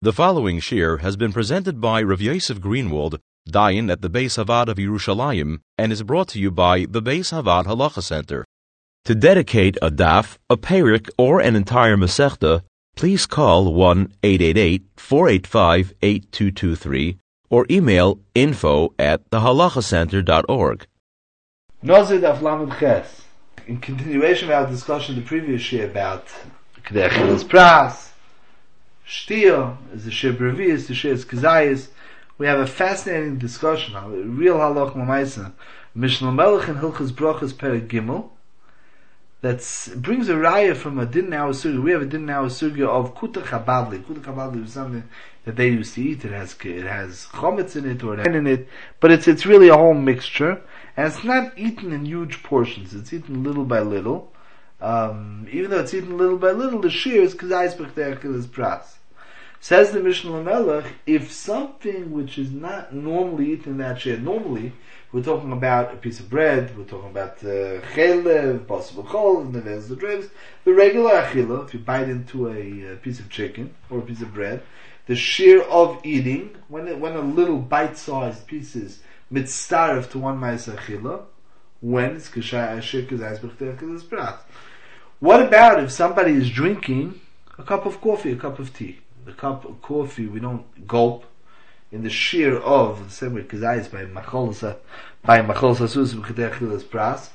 The following shir has been presented by Rav Yosef Greenwald, Dayan at the Beis HaVaad of Yerushalayim, and is brought to you by the Beis HaVaad Halacha Center. To dedicate a daf, a perik, or an entire masechta, please call 1-888-485-8223 or email info at thehalachacenter.org. Nozid of. In continuation of our discussion the previous year about Pras, Shtia is the Shir Brevius, the Shir Kazayas. We have a fascinating discussion on a real halach mamaisa. Mishnah Melech and Hilchas Brachas Per Gimel. That brings a raya from a din now sugi. We have a din now sugi of kuta chabadli. Kuta chabadli is something that they used to eat. It has it has chometz in it or in it, but it's it's really a whole mixture, and it's not eaten in huge portions. It's eaten little by little. Um, even though it's eaten little by little, the shear is kazayis b'chterkel is pras. Says the Mishnah Melech, if something which is not normally eaten in that share, normally, we're talking about a piece of bread, we're talking about uh, chelev, possible chol, there's the dribs. The regular achila, if you bite into a, a, piece of chicken or a piece of bread, the shear of eating, when it, when a little bite-sized piece is mitzaref to one ma'is achila, when it's kashai ashir prat. What about if somebody is drinking a cup of coffee, a cup of tea? The cup of coffee, we don't gulp in the shear of the same way kazayis by macholsa by macholsa sus b'chedechilas pras.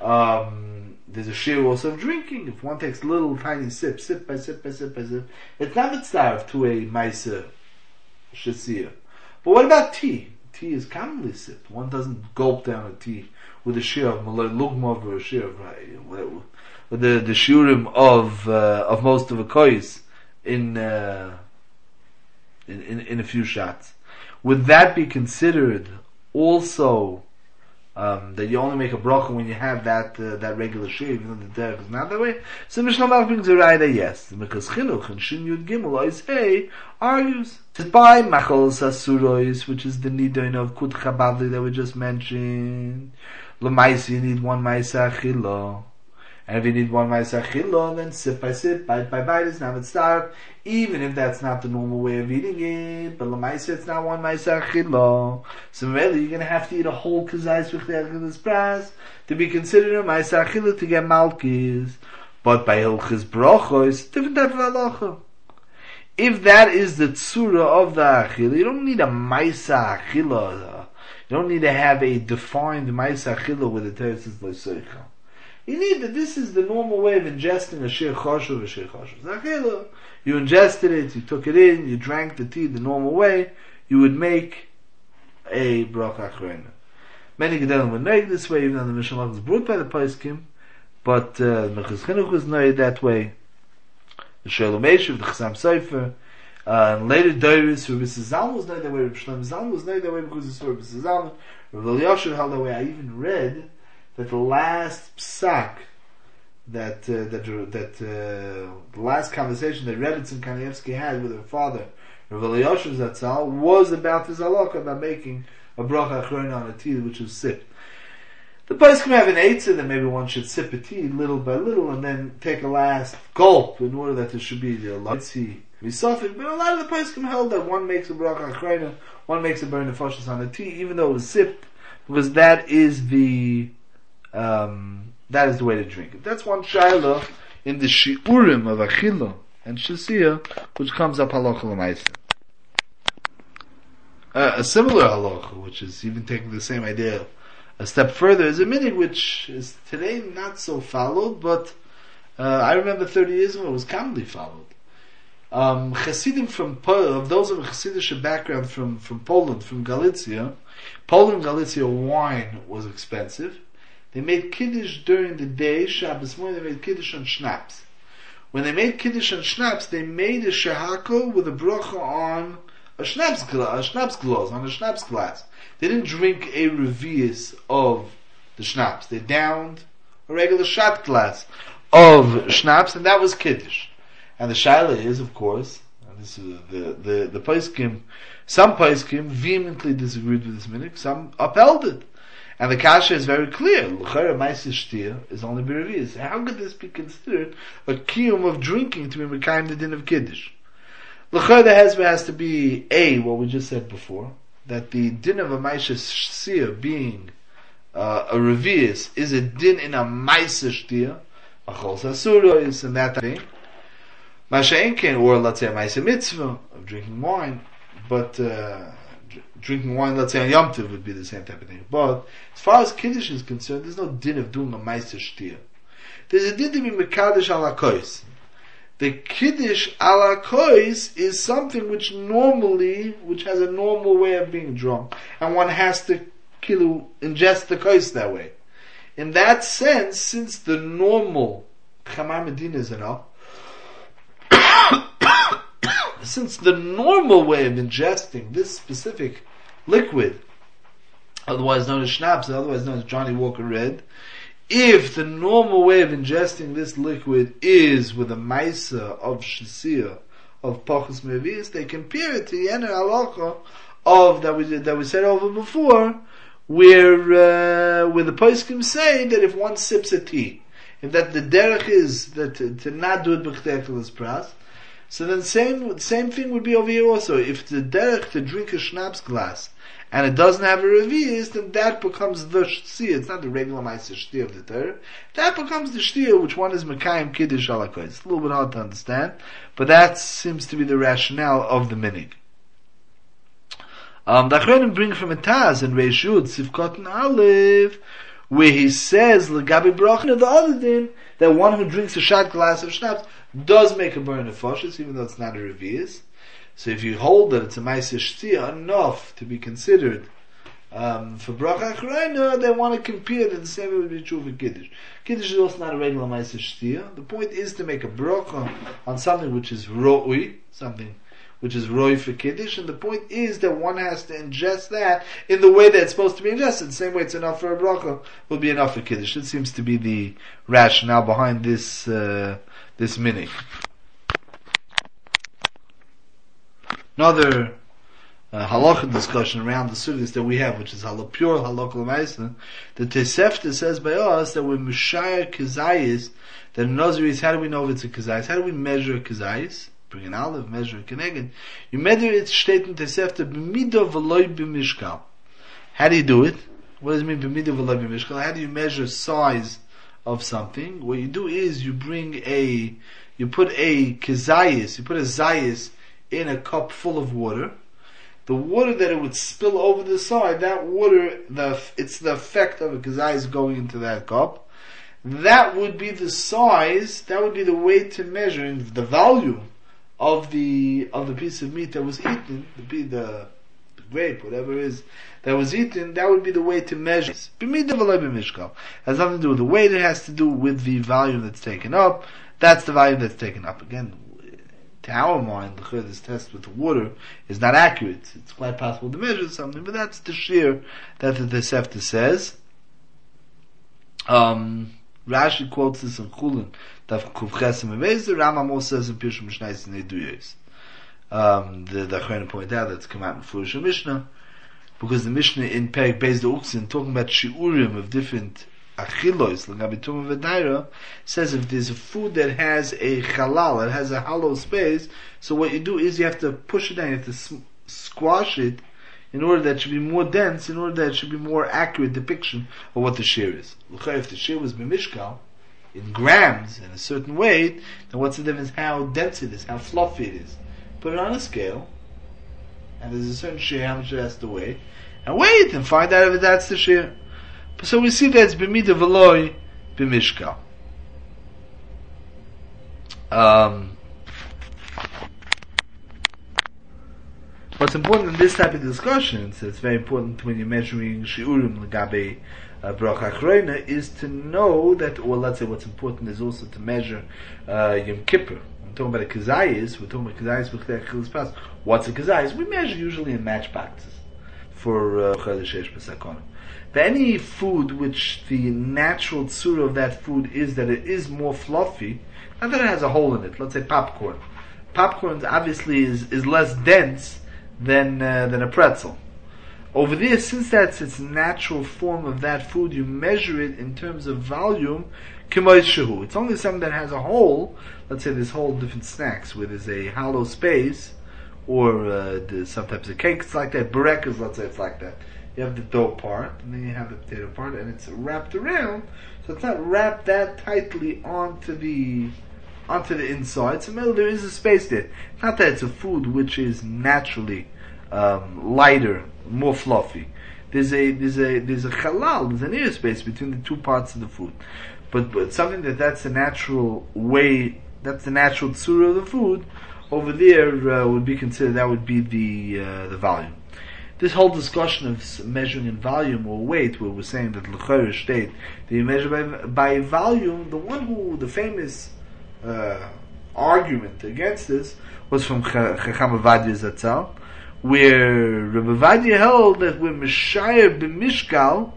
Um, there's a shear also of drinking. If one takes little tiny sip, sip by sip by sip by sip, it's not mitzvah to a ma'aser shasir. But what about tea? Tea is commonly sipped. One doesn't gulp down a tea with a shear of malay lugmov or a shear of with the the shiurim of uh, of most of the kois in, uh, in, in, in a few shots. Would that be considered also um, that you only make a bracha when you have that uh, that regular shave, even though the derech is not that way. So Mishnah Malach brings a right yes, because chinuch and shin yud gimel is hey argues buy machol sasurois, which is the nidon of kut chabadli that we just mentioned. Lemaisi you need one ma'isa. And if you need one ma'aseh then sip by sip, bite by bite, it's not starve, even if that's not the normal way of eating it. But lemaisa, it's not one ma'aseh So really, you're going to have to eat a whole kazais with the pras to be considered a ma'aseh to get malkis. But by hilchis brocho, it's different type of halacha. If that is the tsura of the achila, you don't need a ma'isa. You don't need to have a defined ma'isa achila with the teretz is you need that this is the normal way of ingesting a shir choshev, a shir choshev. You ingested it, you took it in, you drank the tea the normal way, you would make a bracha achrona. Many gedolim would know this way, even though the Mishnah was brought by the Paiskim, but uh, the Mechaz Chinuch was know that way. The Shalom Eshev, the Chasam Sofer, uh, and later Doris, Rabbi Zalman was know that way, Rabbi Shlomo Zalman was know that way because it's Rabbi Zalman, Rabbi Yosher held that way. I even read that the last psak that uh, that that uh, the last conversation that Rebbetzin Kanievsky had with her father, Rav Elyashiv Zatzal, was about this halakha about making a bracha achrona on a tea which was sipped. The place can have an eitzah that maybe one should sip a tea little by little and then take a last gulp in order that there should be a latzi misafik. But a lot of the place can held that one makes a bracha achrona, one makes a burn nefashis on a tea, even though it was sipped, because that is the um, that is the way to drink it. That's one shaila in the shiurim of achila and shasiyah, which comes up halacha l'maisa. Uh, a similar halacha, which is even taking the same idea a step further, is a minig which is today not so followed, but uh, I remember 30 years ago it was commonly followed. Um, Hasidim from of those of a Hasidic background from, from Poland, from Galicia, Poland, Galicia wine was expensive they made kiddush during the day, Shabbos morning they made kiddush on schnapps. When they made kiddush on schnapps, they made a shahako with a bracha on a schnapps glass, a schnapps glass, on a schnapps glass. They didn't drink a revius of the schnapps. They downed a regular shot glass of schnapps, and that was kiddush. And the shaila is, of course, and this is the the the Paiskim, some Paiskim vehemently disagreed with this minute, some upheld it. And the kasha is very clear. L'chara ma'asis is only b'revius. How could this be considered a kiyum of drinking to be mekayim the din of kiddush? L'chayr the hezbollah has to be A, what we just said before, that the din of a Maisha Shir being uh, a revius is a din in a Maisha Shtir, a Chol is and that thing. Masha'enkin, or let's say a Mitzvah, of drinking wine, but uh, drinking wine, let's say on Yom Tov would be the same type of thing. But as far as Kiddush is concerned, there's no din of doing a Maisha Shtir. There's a din to be Mekadosh ala kois. The Kiddush ala kois is something which normally, which has a normal way of being drunk, and one has to kilu ingest the kois that way. In that sense, since the normal chamar medina is enough, since the normal way of ingesting this specific liquid, otherwise known as schnapps, otherwise known as Johnnie Walker Red, if the normal way of ingesting this liquid is with a maisa of shasir, of pachas mevis, they compare it to the ener halacha of that we that we said over before, where uh, where the poskim say that if one sips a tea, if that the derech is that to, to not do it b'chtekelis pras, so then same same thing would be over here also. If the derech to drink a schnapps glass and it doesn't have a revius, then that becomes the shtia. It's not the regular ma'aser shtia of the Torah. That becomes the shtia, which one is mekayim kiddush alakoy. It's a little bit hard to understand, but that seems to be the rationale of the minig. Um, the Achronim bring from a Taz in Reishud, Sivkot and Aleph, where he says, L'gabi Brachna, the other din, that one who drinks a shot glass of schnapps does make a burn of foshes, even though it's not a revius. So if you hold that it's a Maisa Shtia enough to be considered um, for Bracha Achrayna, they want to compare that the same would be true for Kiddush. Kiddush is also not a regular Maisa Shtia. The point is to make a Bracha on something which is Ro'ui, something which is Roy for Kiddush, and the point is that one has to ingest that in the way that it's supposed to be ingested. The same way it's enough for a bracha will be enough for Kiddush. It seems to be the rationale behind this, uh, this mini. Another uh, halacha discussion around the sugis that we have, which is hala pure halakha. The Tosefta says by us that when Mishaya Kazayis, that in Nazaris, how do we know if it's a Kazayis? How do we measure a Kazayis? Bring an olive, measure a Keneged. You measure it, steht in Tosefta, b'mido v'loy b'mishkal. How do you do it? What does it mean, b'mido v'loy b'mishkal? How do you measure size of something? What you do is you bring a, you put a Kazayis, you put a Zayis, in a cup full of water, the water that it would spill over the side, that water, the, it's the effect of a kazayis going into that cup. That would be the size, that would be the way to measure the value of the, of the piece of meat that was eaten, the, the, the grape, whatever it is, that was eaten, that would be the way to measure. Has nothing to do with the weight, it has to do with the volume that's taken up. That's the volume that's taken up. Again, to our mind, the this test with the water is not accurate. It's quite possible to measure something, but that's the shear that the Tosefta says. Um, Rashi quotes this in Chulin, Daf Kuvchesim Evezer, Rambam also says in Pirush Mishnais in Eduyos. Um, the, the Achronim point out that's come out in Furush Mishnah, because the Mishnah in Perik Beis the Uksin, talking about shiurim of different achilos l'gabitum v'daira says if there's a food that has a halal, it has a hollow space, so what you do is you have to push it down, you have to squash it in order that it should be more dense, in order that it should be more accurate depiction of what the shear is. Look, if the shear was b'mishkal, in grams, in a certain weight, then what's the difference how dense it is, how fluffy it is. Put it on a scale, and there's a certain shear, how much it has to weigh, and wait and find out if that's the shear. So we see that it's b'mida v'loi b'mishkal. Um, what's important in this type of discussions, it's very important when you're measuring shiurim l'gabe uh, bracha achroina, is to know that, or let's say what's important is also to measure uh, Yom Kippur. We're talking about a kazayis, we're talking about kazayis with pas. What's a kazayis? We measure usually in match boxes for uh, Chodesh uh, but any food which the natural tsura of that food is that it is more fluffy, not that it has a hole in it, let's say popcorn. Popcorn obviously is, is less dense than, uh, than a pretzel. Over there, since that's its natural form of that food, you measure it in terms of volume, It's only something that has a hole, let's say there's whole different snacks where there's a hollow space, or uh, the, sometimes the cake is like that. Burekas, let's say it's like that. You have the dough part, and then you have the potato part, and it's wrapped around. So it's not wrapped that tightly onto the onto the inside. So there is a space there. Not that it's a food which is naturally um, lighter, more fluffy. There's a there's a there's a halal, there's an air space between the two parts of the food. But but something that that's a natural way, that's the natural tsura of the food. Over there uh, would be considered that would be the uh, the volume. This whole discussion of measuring in volume or weight, where we're saying that l'chayr state you measure by, by volume, the one who the famous uh, argument against this was from Chacham Ovadia Zatzal, where Rabbi held that we're Mishayr b'mishkal,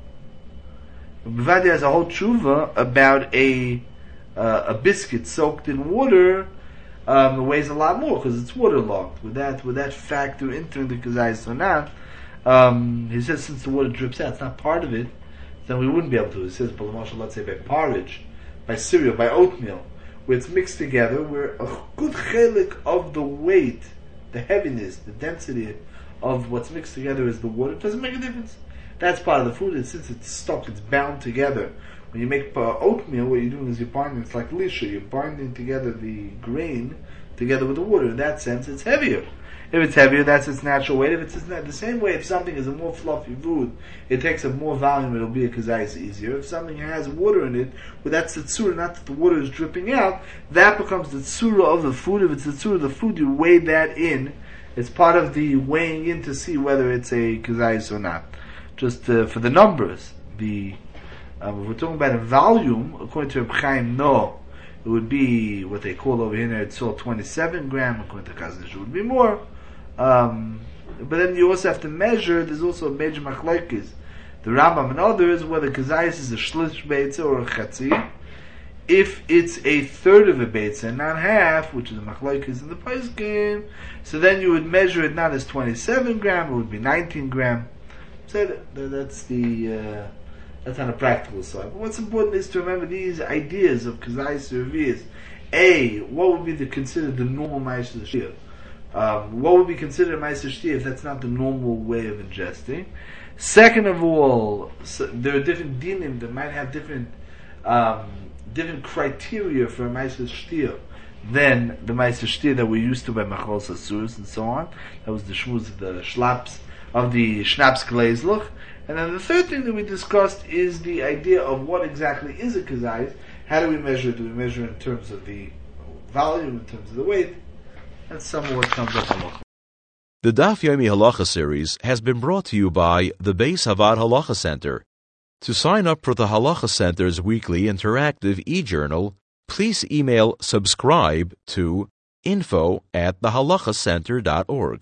Rabbi has a whole tshuva about a uh, a biscuit soaked in water um, it weighs a lot more because it's waterlogged. With that would that factor entering the kazayis or not? Um, he says since the water drips out, it's not part of it. Then we wouldn't be able to. He says, but let's say by porridge, by cereal, by oatmeal, where it's mixed together, where a good chelik of the weight the heaviness, the density of what's mixed together is the water, it doesn't make a difference. That's part of the food, and since it's stuck, it's bound together. When you make uh, oatmeal, what you're doing is you're binding, it's like lisha, you're binding together the grain together with the water. In that sense, it's heavier. If it's heavier, that's its natural weight. If it's the same way, if something is a more fluffy food, it takes up more volume, it'll be a kazais easier. If something has water in it, well, that's the tsura, not that the water is dripping out, that becomes the tsura of the food. If it's the tsura of the food, you weigh that in. It's part of the weighing in to see whether it's a kazais or not. Just uh, for the numbers, the um, if we're talking about a volume, according to Chaim Naeh, it would be what they call over here it's all 27 gram. According to Chazon it would be more. Um, but then you also have to measure. There's also a major machlekes. The Rambam and others whether kazayis is a shlish beitza or a chatzi. If it's a third of a beitza and not half, which is a machlekes in the price game, so then you would measure it not as 27 gram, it would be 19 gram. So that's the uh, that's on a practical side. But what's important is to remember these ideas of kazayis revias. A, what would be the considered the normal ma'ash of the shir? Um, what would be considered ma'aser shir if that's not the normal way of ingesting? Second of all, so there are different dinim that might have different um, different criteria for a shir than the ma'aser shir that we're used to by machol sasurs and so on. That was the shmuz of the schlaps of the schnapps. And then the third thing that we discussed is the idea of what exactly is a kazayis. How do we measure it? Do we measure in terms of the volume, in terms of the weight? That's some comes up in The Daf Yomi Halacha series has been brought to you by the Beis HaVaad Halacha Center. To sign up for the Halacha Center's weekly interactive e-journal, please email subscribe to info at thehalachacenter.org.